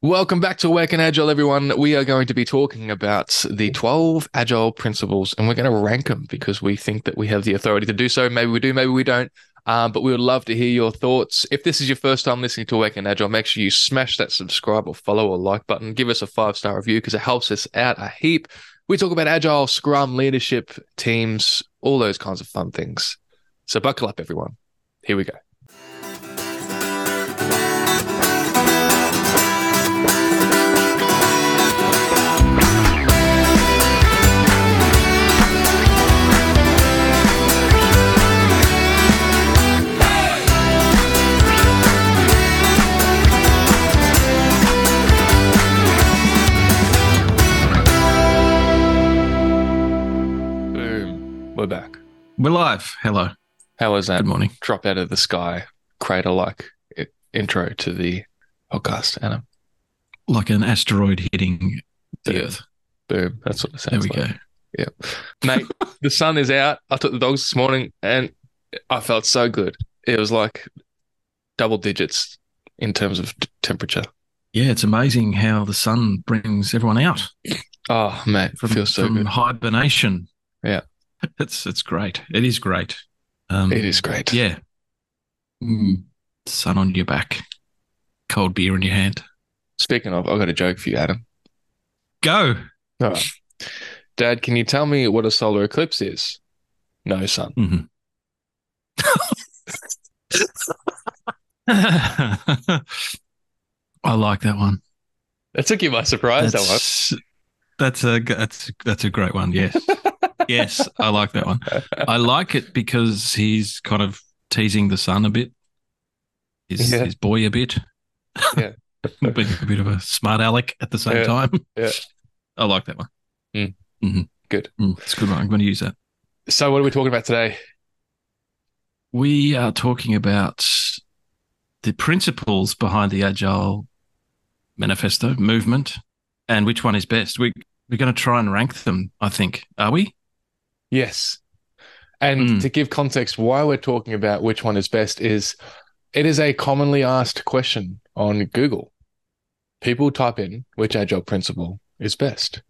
Welcome back to Awaken Agile, everyone. We are going to be talking about the 12 Agile principles and we're going to rank them because we think that we have the authority to do so. Maybe we do, maybe we don't. Um, but we would love to hear your thoughts. If this is your first time listening to Awaken Agile, make sure you smash that subscribe or follow or like button. Give us a five star review because it helps us out a heap. We talk about Agile, Scrum, leadership, teams, all those kinds of fun things. So buckle up, everyone. Here we go. We're live. Hello. How was that? Good morning. Drop out of the sky, crater like intro to the podcast, Adam. Like an asteroid hitting the Boom. Earth. Boom. That's what it sounds like. There we like. go. Yeah. Mate, the sun is out. I took the dogs this morning and I felt so good. It was like double digits in terms of t- temperature. Yeah, it's amazing how the sun brings everyone out Oh, mate, it from, feels so from good. hibernation. Yeah. It's it's great. It is great. Um, It is great. Yeah. Mm, sun on your back, cold beer in your hand. Speaking of, I've got a joke for you, Adam. Go. All right. Dad, can you tell me what a solar eclipse is? No, son. Mhm. I like that one. That took you by surprise, that one. That's, that's a that's that's a great one. Yes, yes, I like that one. I like it because he's kind of teasing the son a bit, his Yeah. his boy a bit. Yeah. being a bit of a smart aleck at the same Yeah. time. Yeah. I like that one. Mm. Mhm. Good. Mm, it's a good one. I'm going to use that. So, what are we talking about today? We are talking about the principles behind the Agile Manifesto movement and which one is best. We, we're going to try and rank them, I think. Are we? Yes. And Mm. to give context, why we're talking about which one is best is it is a commonly asked question on Google. People type in which agile principle is best.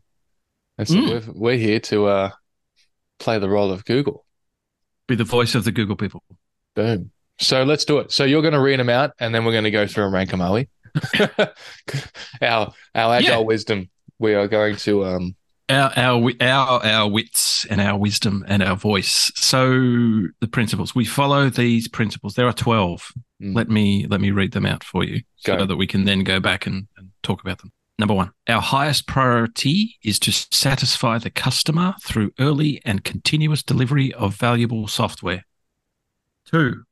And so Mm. we're, we're here to uh, play the role of Google. Be the voice of the Google people. Boom. So let's do it. So you're going to read them out and then we're going to go through and rank them, are we? our our agile Yeah. wisdom. We are going to um Our, our our our wits and our wisdom and our voice. So the principles we follow these principles. There are twelve. Mm. Let me let me read them out for you so that we can then go back and, and talk about them. Number one, our highest priority is to satisfy the customer through early and continuous delivery of valuable software. Two,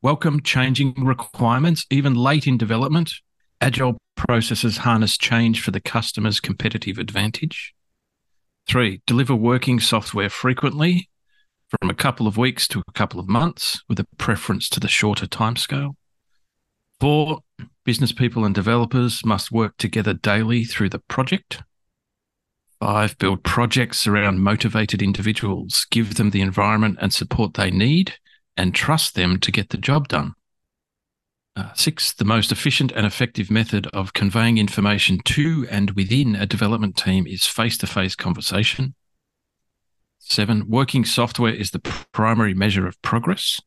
welcome changing requirements even late in development. Agile processes harness change for the customer's competitive advantage. Three, deliver working software frequently from a couple of weeks to a couple of months with a preference to the shorter timescale. Four, business people and developers must work together daily through the project. Five, build projects around motivated individuals, give them the environment and support they need, and trust them to get the job done. Uh, six, the most efficient and effective method of conveying information to and within a development team is face to face conversation. Seven, working software is the primary measure of progress.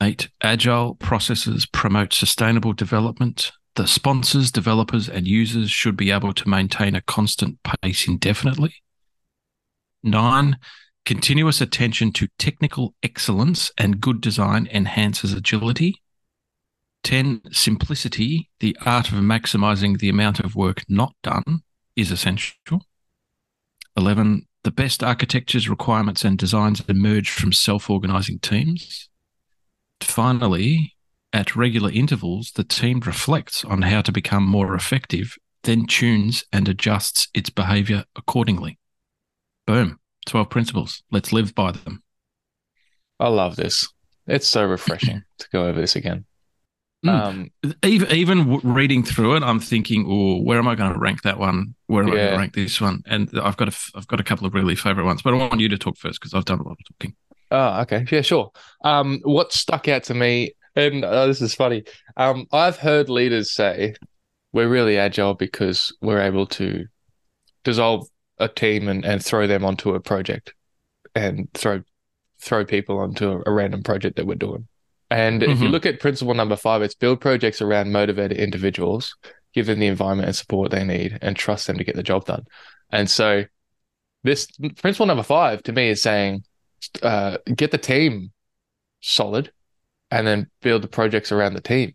Eight, agile processes promote sustainable development. The sponsors, developers, and users should be able to maintain a constant pace indefinitely. Nine, continuous attention to technical excellence and good design enhances agility. 10. Simplicity, the art of maximizing the amount of work not done, is essential. 11. The best architectures, requirements, and designs emerge from self organizing teams. Finally, at regular intervals, the team reflects on how to become more effective, then tunes and adjusts its behavior accordingly. Boom. 12 principles. Let's live by them. I love this. It's so refreshing to go over this again. Mm. Um, even even reading through it, I'm thinking, "Oh, where am I going to rank that one? Where am I going to rank this one?" And I've got a f- I've got a couple of really favorite ones, but I want you to talk first because I've done a lot of talking. oh, okay. Yeah, sure. Um, what stuck out to me, and uh, this is funny. Um, I've heard leaders say we're really agile because we're able to dissolve a team and, and throw them onto a project and throw throw people onto a, a random project that we're doing. And if you Mhm. look at principle number five, it's build projects around motivated individuals, give them the environment and support they need, and trust them to get the job done. And so, this principle number five to me is saying, uh, get the team solid, and then build the projects around the team,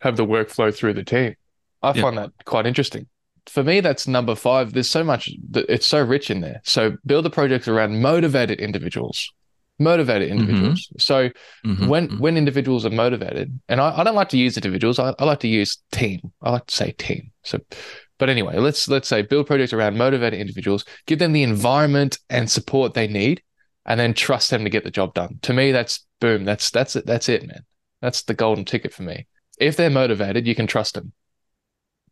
have the workflow through the team. I Yeah. find that quite interesting. For me, that's number five. There's so much, it's so rich in there. So, build the projects around motivated individuals. Motivated individuals. So, Mhm, when mhm. when individuals are motivated, and I, I don't like to use individuals, I, I like to use team. I like to say team. So, but anyway, let's let's say build projects around motivated individuals, give them the environment and support they need, and then trust them to get the job done. To me, that's boom. That's that's it. That's it, man. That's the golden ticket for me. If they're motivated, you can trust them.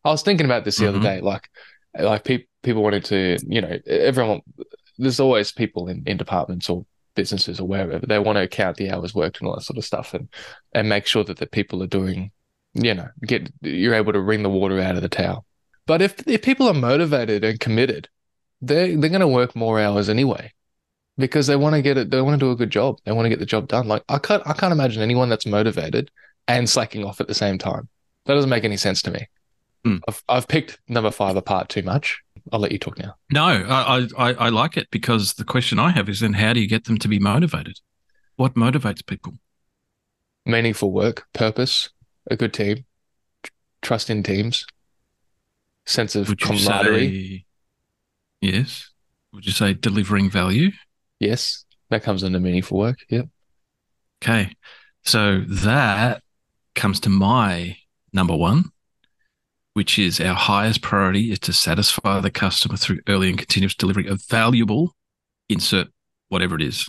I was thinking about this the Mhm. other day, like like people people wanted to, you know, everyone. There's always people in in departments or businesses or wherever they want to count the hours worked and all that sort of stuff and and make sure that the people are doing you know get you're able to wring the water out of the towel. But if if people are motivated and committed they they're going to work more hours anyway because they want to get it they want to do a good job. They want to get the job done. Like i can't i can't imagine anyone that's motivated and slacking off at the same time. That doesn't make any sense to me. Hmm. I've, I've picked number five apart too much i'll let you talk now No, I, I I like it because the question I have is then how do you get them to be motivated? What motivates people? meaningful work, purpose, a good team, tr- trust in teams, sense of Would camaraderie. say yes? Would you say delivering value? Yes, that comes under meaningful work. Yep. Okay, so that comes to my number one, which is our highest priority is to satisfy the customer through early and continuous delivery of valuable, insert whatever it is.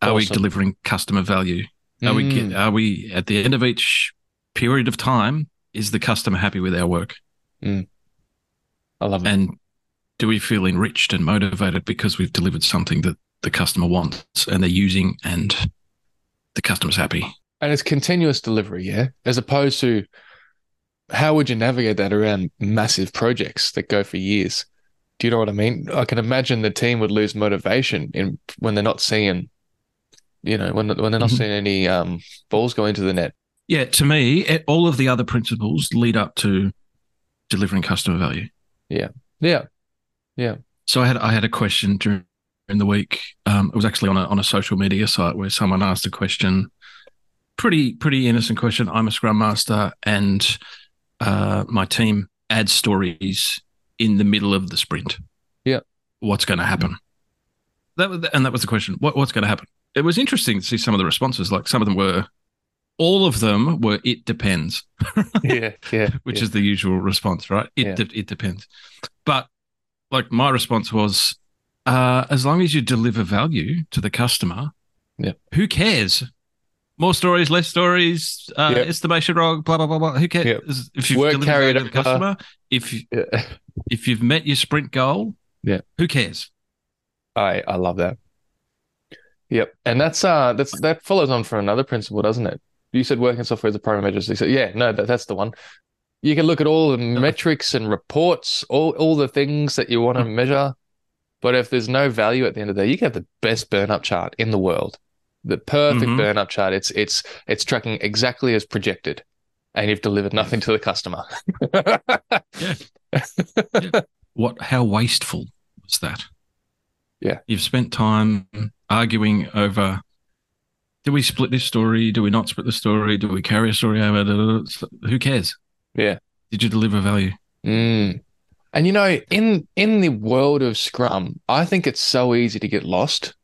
Are we delivering customer value? Are we Mm, get, are we at the end of each period of time? Is the customer happy with our work? I love it. And do we feel enriched and motivated because we've delivered something that the customer wants and they're using and the customer's happy? And it's continuous delivery, yeah, as opposed to how would you navigate that around massive projects that go for years? Do you know what I mean? I can imagine the team would lose motivation in when they're not seeing, you know, when when they're not Mhm. seeing any um, balls go into the net. Yeah, to me, it, all of the other principles lead up to delivering customer value. Yeah, yeah, yeah, So I had I had a question during the week. Um, it was actually on a on a social media site where someone asked a question, pretty pretty innocent question. I'm a Scrum Master, and uh, my team add stories in the middle of the sprint. Yeah. what's going to happen? That was, and that was the question. What what's going to happen? It was interesting to see some of the responses. Like some of them were, all of them were. It depends yeah, yeah. which yeah. is the usual response, right? It Yeah. de- it depends. But like my response was, uh, as long as you deliver value to the customer, Yeah. who cares? More stories, less stories, uh, Yep. estimation wrong, blah blah blah blah. Who cares Yep. if you've Work carried to the customer? If you, yeah. if you've met your sprint goal, Yeah. who cares? I I love that. Yep, and that's uh that's that follows on from another principle, doesn't it? You said working software is a primary measure. So yeah, no, that, that's the one. You can look at all the metrics and reports, all all the things that you want to measure, but if there's no value at the end of the day, you can have the best burn up chart in the world, the perfect Mhm. burn up chart. It's it's it's tracking exactly as projected, and you've delivered nothing to the customer. What? How wasteful was that? Yeah. you've spent time arguing over. Do we split this story? Do we not split the story? Do we carry a story over? Who cares? Yeah. Did you deliver value? Mm. And you know, in in the world of Scrum, I think it's so easy to get lost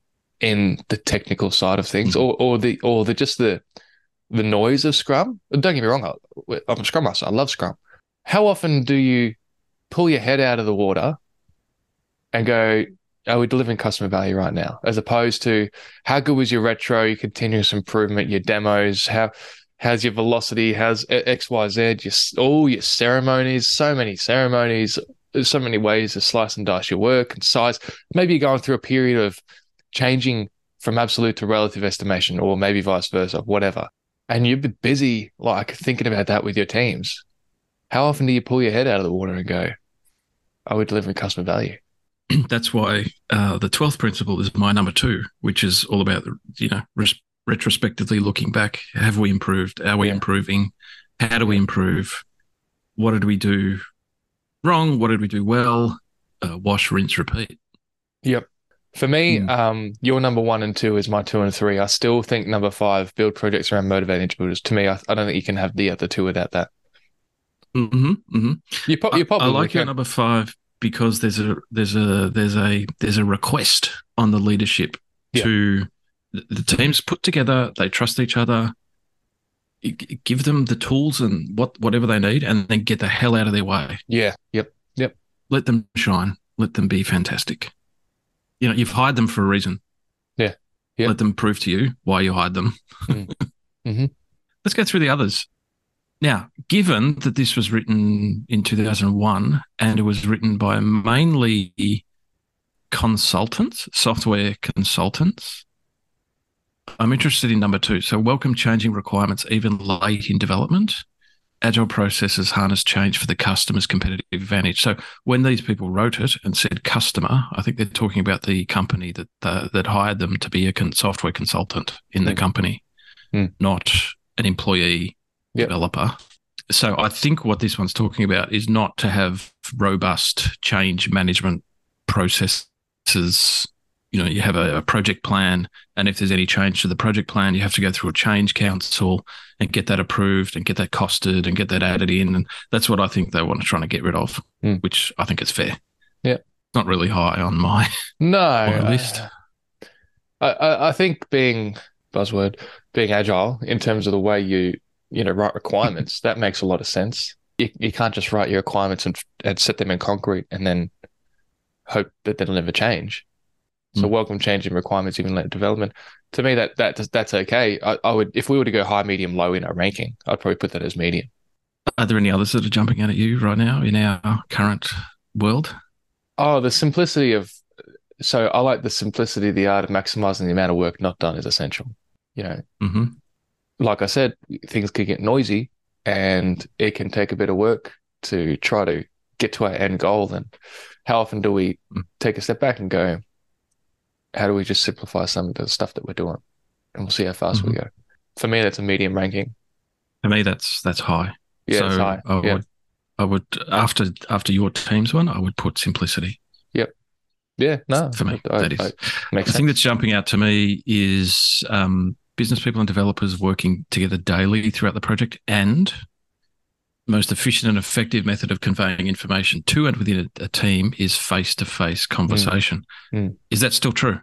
in the technical side of things, Mhm. or or the or the just the the noise of Scrum. Don't get me wrong, I- I'm a Scrum Master. I love Scrum. How often do you pull your head out of the water and go, "Are we delivering customer value right now?" As opposed to, "How good was your retro, your continuous improvement, your demos? How how's your velocity? How's X, Y, Z? Your s- all your ceremonies? So many ceremonies. There's so many ways to slice and dice your work and size. Maybe you're going through a period of changing from absolute to relative estimation, or maybe vice versa, whatever. And you've been busy like thinking about that with your teams. how often do you pull your head out of the water and go, are we delivering customer value? That's why uh, the 12th principle is my number two, which is all about, you know, res- retrospectively looking back. Have we improved? Are we Yeah. improving? How do we improve? What did we do wrong? What did we do well? Uh, wash, rinse, repeat. Yep. For me, Hmm. um, your number one and two is my two and three. I still think number five, build projects around motivating builders. To me, I, I don't think you can have the other two without that. hmm hmm You, po- you probably I like your number five because there's a there's a there's a there's a request on the leadership Yeah. to the, the teams put together. They trust each other. Give them the tools and what whatever they need, and then get the hell out of their way. Yeah. Yep. Yep. Let them shine. Let them be fantastic. You know, you've hired them for a reason. Yeah. Yeah. Let them prove to you why you hired them. Mm. Mhm. Let's go through the others. Now, given that this was written in 2001 and it was written by mainly consultants, software consultants, I'm interested in number two. So, welcome changing requirements even late in development. Agile processes harness change for the customer's competitive advantage. So, when these people wrote it and said customer, I think they're talking about the company that uh, that hired them to be a con- software consultant in the Mm. company, Mm. not an employee Yep. developer. So, I think what this one's talking about is not to have robust change management processes. You know, you have a, a project plan, and if there's any change to the project plan, you have to go through a change council and get that approved and get that costed and get that added in. And that's what I think they want to try to get rid of, Mm. which I think is fair. Yeah. Not really high on my, No. my list. I, I, I think being buzzword, being agile in terms of the way you, you know, write requirements, that makes a lot of sense. You, you can't just write your requirements and, and set them in concrete and then hope that they'll never change. So Mm. welcome changing requirements, even late development. To me, that that that's okay. I, I would if we were to go high, medium, low in our ranking, I'd probably put that as medium. Are there any others that are jumping out at you right now in our current world? Oh, the simplicity of so I like the simplicity, of the art of maximizing the amount of work not done is essential. You know, hmm like I said, things can get noisy and it can take a bit of work to try to get to our end goal. And how often do we Mm. take a step back and go, how do we just simplify some of the stuff that we're doing? And we'll see how fast we go. For me, that's a medium ranking. For me, that's that's high. Yeah, so it's high. I yeah. would, I would after after your team's one, I would put simplicity Yep. yeah, no, for me. I- that is. I- the sense. thing that's jumping out to me is um, business people and developers working together daily throughout the project and most efficient and effective method of conveying information to and within a, a team is face-to-face conversation. Mm. Is that still true?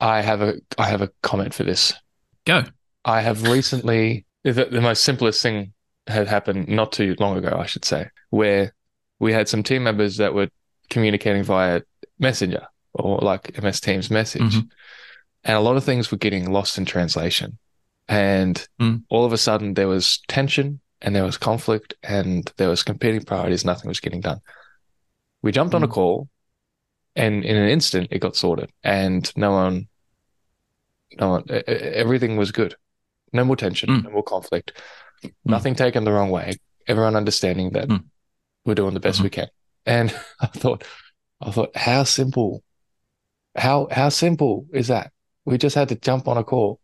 I have a I have a comment for this. Go. I have recently the, the most simplest thing had happened not too long ago, I should say, where we had some team members that were communicating via Messenger or like MS Teams message. Mhm. And a lot of things were getting lost in translation. And Mm. all of a sudden there was tension and there was conflict and there was competing priorities. Nothing was getting done. We jumped on a Mm. call and in an instant it got sorted and no one, no one, everything was good. No more tension, Mm. no more conflict, nothing taken the wrong way. Everyone understanding that Mm. we're doing the best Mhm. we can. And I thought, I thought, how simple, how how simple is that? We just had to jump on a call,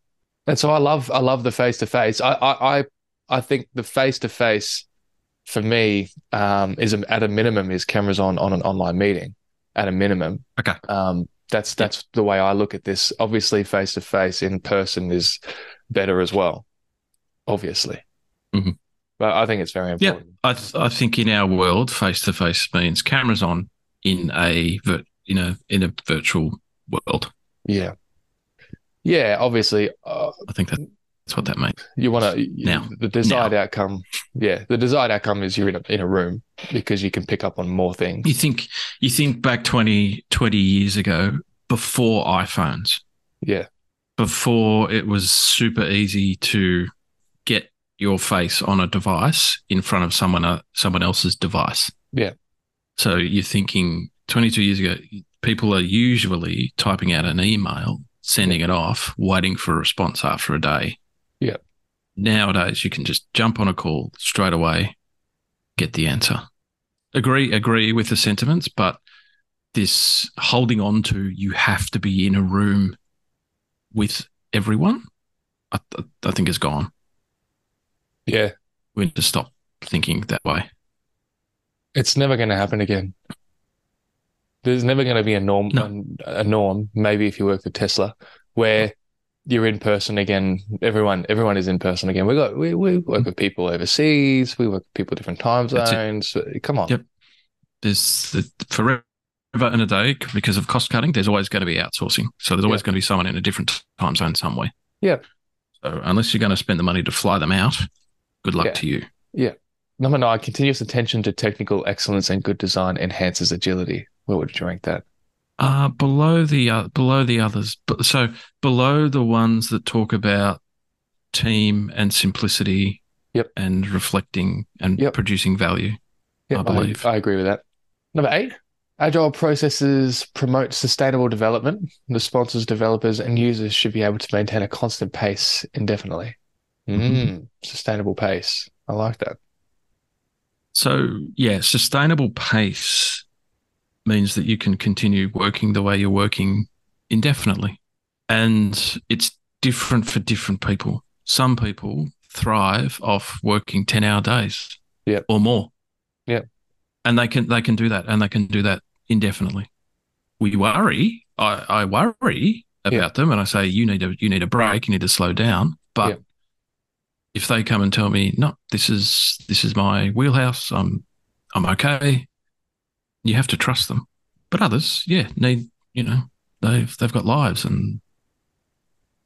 and so I love I love the face to face. I I I think the face to face for me um, is a, at a minimum is cameras on on an online meeting at a minimum. Okay. Um, that's that's the way I look at this. Obviously, face to face in person is better as well. Obviously, Mhm. but I think it's very important. Yeah. I, th- I think in our world, face-to-face means cameras on in a vir- in a in a virtual world. Yeah. Yeah, obviously, uh, I think that, that's what that means. you want to Now. the desired outcome. Yeah, the desired outcome is you're in a, in a room because you can pick up on more things. You think you think back 20, 20 years ago, before iPhones, Yeah, before it was super easy to get your face on a device in front of someone uh, someone else's device. Yeah. So you're thinking 22 years ago, people are usually typing out an email, sending it off, waiting for a response after a day. Yeah. Nowadays, you can just jump on a call straight away, get the answer. Agree, agree with the sentiments, but this holding on to you have to be in a room with everyone, I, I think is gone. Yeah. We need to stop thinking that way. It's never going to happen again. There's never going to be a norm, No. a, a norm. Maybe if you work for Tesla, where you're in person again. Everyone, everyone is in person again. We got we, we work mm-hmm. with people overseas. We work with people different time zones. Come on. Yep. There's the, forever in a day because of cost cutting. There's always going to be outsourcing, so there's always Yeah. going to be someone in a different time zone somewhere. Yeah. So unless you're going to spend the money to fly them out, good luck Yeah. to you. Yeah. Number nine, continuous attention to technical excellence and good design enhances agility. Where would you rank that? Uh, below the uh, below the others, but so below the ones that talk about team and simplicity, Yep. and reflecting and Yep. producing value. Yeah, I believe. I, agree with that. Number eight, agile processes promote sustainable development. The sponsors, developers, and users should be able to maintain a constant pace indefinitely. Mm, sustainable pace. I like that. So yeah, sustainable pace means that you can continue working the way you're working indefinitely, and it's different for different people. Some people thrive off working ten hour days, Yep. or more. Yep. and they can they can do that, and they can do that indefinitely. We worry. I, I worry about Yeah. them, and I say you need a you need a break. You need to slow down, but. Yep. If they come and tell me, no, this is this is my wheelhouse, I'm I'm okay. You have to trust them. But others, yeah, need you know they've they've got lives and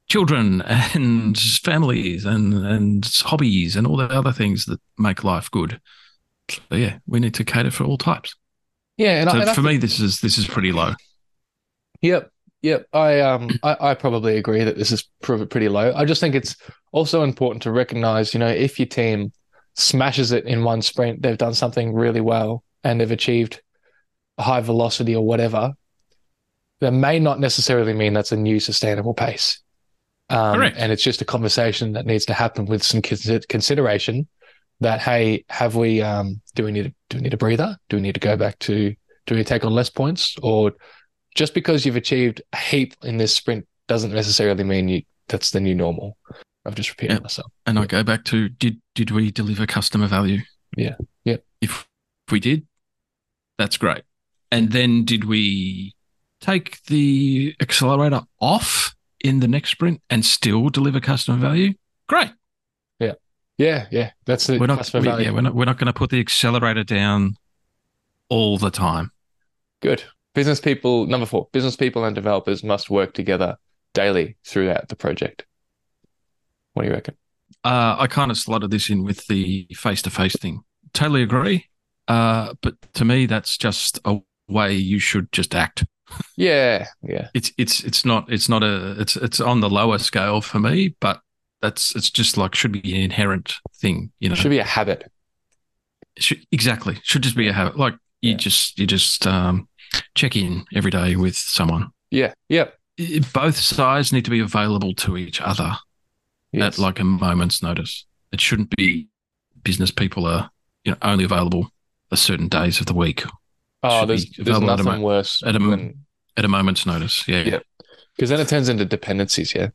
children and families and and hobbies and all the other things that make life good. So yeah, we need to cater for all types. Yeah, and, I, So and I for think- me, this is this is pretty low. Yep, yep. I um, I, I probably agree that this is pr- pretty low. I just think it's also important to recognize, you know, if your team smashes it in one sprint, they've done something really well and they've achieved high velocity or whatever. That may not necessarily mean that's a new sustainable pace. Um, Correct. And it's just a conversation that needs to happen with some consi- consideration. That hey, have we? Um, do we need a, do we need a breather? Do we need to go back to? Do we take on less points, or just because you've achieved a heap in this sprint doesn't necessarily mean you that's the new normal. I've just repeated Yep. myself. And I go back to did did we deliver customer value? Yeah. Yeah. If if we did, that's great. And then did we take the accelerator off in the next sprint and still deliver customer value? Great. Yeah, yeah, Yeah. that's the We're not customer we, value. yeah, we're not we're not going to put the accelerator down all the time. Good. Business people, number four, business people and developers must work together daily throughout the project. What do you reckon? Uh, I kind of slotted this in with the face to face thing. Totally agree. Uh, but to me, that's just a way you should just act. Yeah, yeah, it's it's it's not it's not a it's it's on the lower scale for me, but that's it's just like should be an inherent thing, you know. should be a habit. Should- exactly should just be a habit. Like you Yeah. just you just um, check in every day with someone. Yeah, yep, I- Both sides need to be available to each other yes. at like a moment's notice. It shouldn't be business people are you know only available a certain days of the week oh, there's there's available at a nothing worse at a than at a moment's notice. Yeah, Yeah. because then it turns into dependencies. Yeah,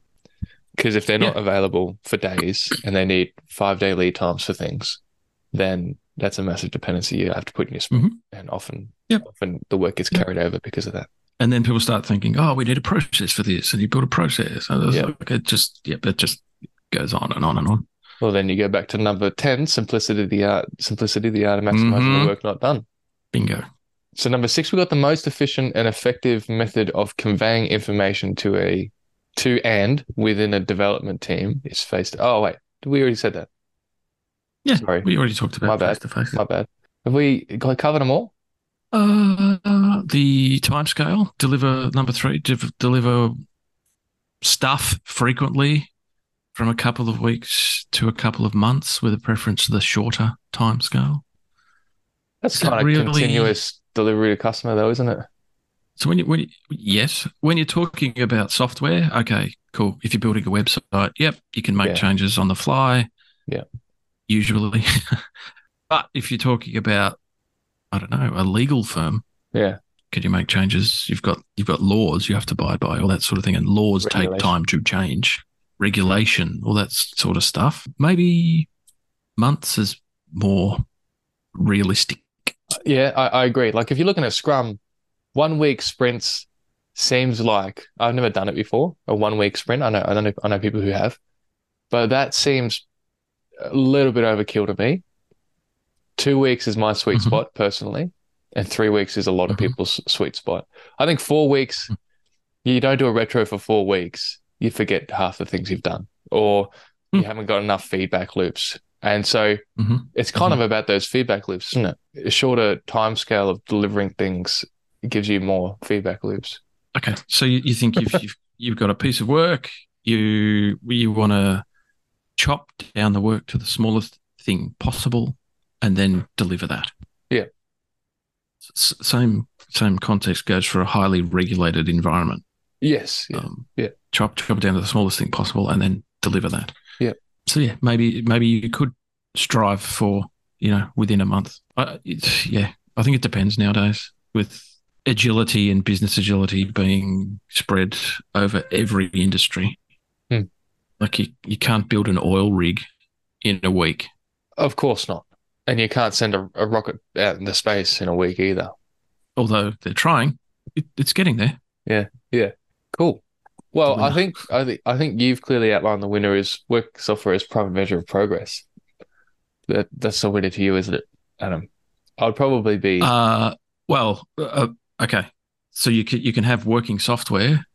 because if they're not available for days and they need five day lead times for things, then that's a massive dependency you have to put in your sprint, Mhm. and often, Yep. often the work gets Yep. carried over because of that. And then people start thinking, oh, we need a process for this. And you build a process. And Yeah. like, it just, yep, it just goes on and on and on. Well, then you go back to number 10, simplicity, of the art, simplicity, of the art of maximizing Mhm. the work not done. Bingo. So number six, we got the most efficient and effective method of conveying information to a, to and within a development team is faced. Oh, wait, we already said that. Yeah. Sorry. We already talked My about bad. face to face. My bad. Have we covered them all? Uh, the timescale, deliver number three, div- deliver stuff frequently from a couple of weeks to a couple of months with a preference to the shorter timescale. That's Is that kind of really- continuous delivery to customer, though, isn't it? So when you when you, yes, when you're talking about software, okay, cool. If you're building a website, yep, you can make Yeah. changes on the fly. Yeah. Usually. But if you're talking about, I don't know, a legal firm, Yeah. can you make changes? You've got you've got laws you have to abide by, all that sort of thing, and laws take time to change. Regulation, all that sort of stuff. Maybe months is more realistic. Yeah, I, I agree. Like if you're looking at Scrum, one week sprints seems like I've never done it before. A one week sprint. I know, I don't know, I know people who have, but that seems a little bit overkill to me. Two weeks is my sweet Mhm. spot personally, and three weeks is a lot of Mhm. people's sweet spot. I think four weeks, you don't do a retro for four weeks, you forget half the things you've done, or you Hmm. haven't got enough feedback loops. And so Mhm. it's kind of about those feedback loops, isn't it? A shorter time scale of delivering things gives you more feedback loops. Okay, so you, you think you've, you've you've got a piece of work, you you want to chop down the work to the smallest thing possible, and then deliver that. Yeah. S- same same context goes for a highly regulated environment. Yes. Yeah. Um, Yeah. Chop chop down to the smallest thing possible, and then deliver that. Yeah. So yeah, maybe maybe you could strive for you know within a month. I, yeah, I think it depends nowadays with agility and business agility being spread over every industry. Hmm. Like you, you can't build an oil rig in a week. Of course not. And you can't send a, a rocket out into space in a week either. Although they're trying, it, it's getting there. Yeah, yeah, cool. Well, I think I think I think you've clearly outlined the winner is work software as prime measure of progress. That that's the winner to you, isn't it, Adam? I'd probably be Uh, well, uh, okay. So you can you can have working software,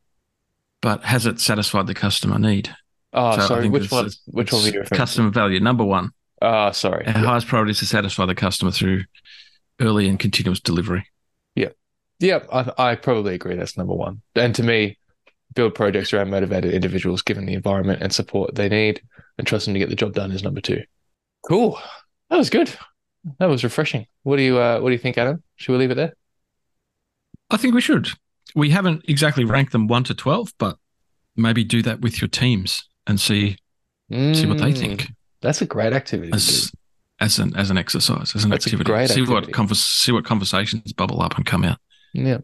but has it satisfied the customer need? oh so sorry, which one which one were you referring to? Customer value number one. Ah, sorry. Our Yeah. highest priority is to satisfy the customer through early and continuous delivery. Yeah, Yeah, I, I probably agree. That's number one. And to me, build projects around motivated individuals, given the environment and support they need, and trust them to get the job done is number two. Cool. That was good. That was refreshing. What do you uh, What do you think, Adam? Should we leave it there? I think we should. We haven't exactly ranked them one to twelve, but maybe do that with your teams and see see what they Mm, think That's a great activity. as as an as an exercise, as an That's activity. great see what activity. convers- see what conversations bubble up and come out. Yeah.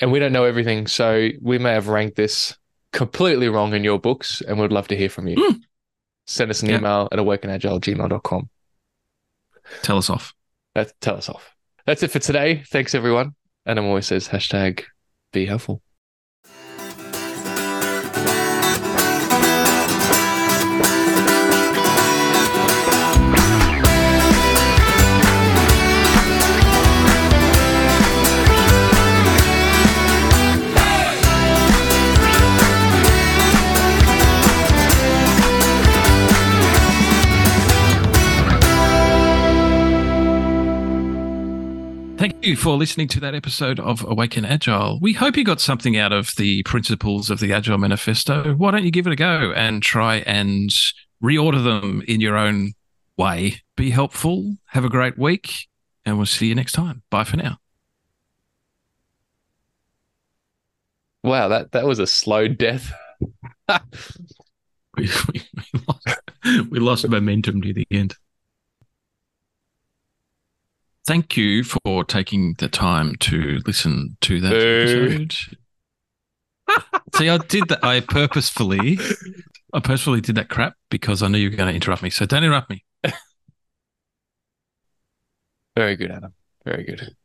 And we don't know everything, so we may have ranked this completely wrong in your books, and we'd love to hear from you. Mm. Send us an Yeah. email at awakenagile@gmail.com. Tell us off. That tell us off. That's it for today. Thanks everyone. Adam always says hashtag be helpful. You for listening to that episode of Awaken Agile. We hope you got something out of the principles of the Agile Manifesto. Why don't you give it a go and try and reorder them in your own way? Be helpful. Have a great week, and we'll see you next time. Bye for now. Wow, that that was a slow death. We, we, we, lost, we lost momentum to the end. Thank you for taking the time to listen to that episode. See, I did that. I purposefully, I purposefully did that crap because I knew you were going to interrupt me. So don't interrupt me. Very good, Adam. Very good.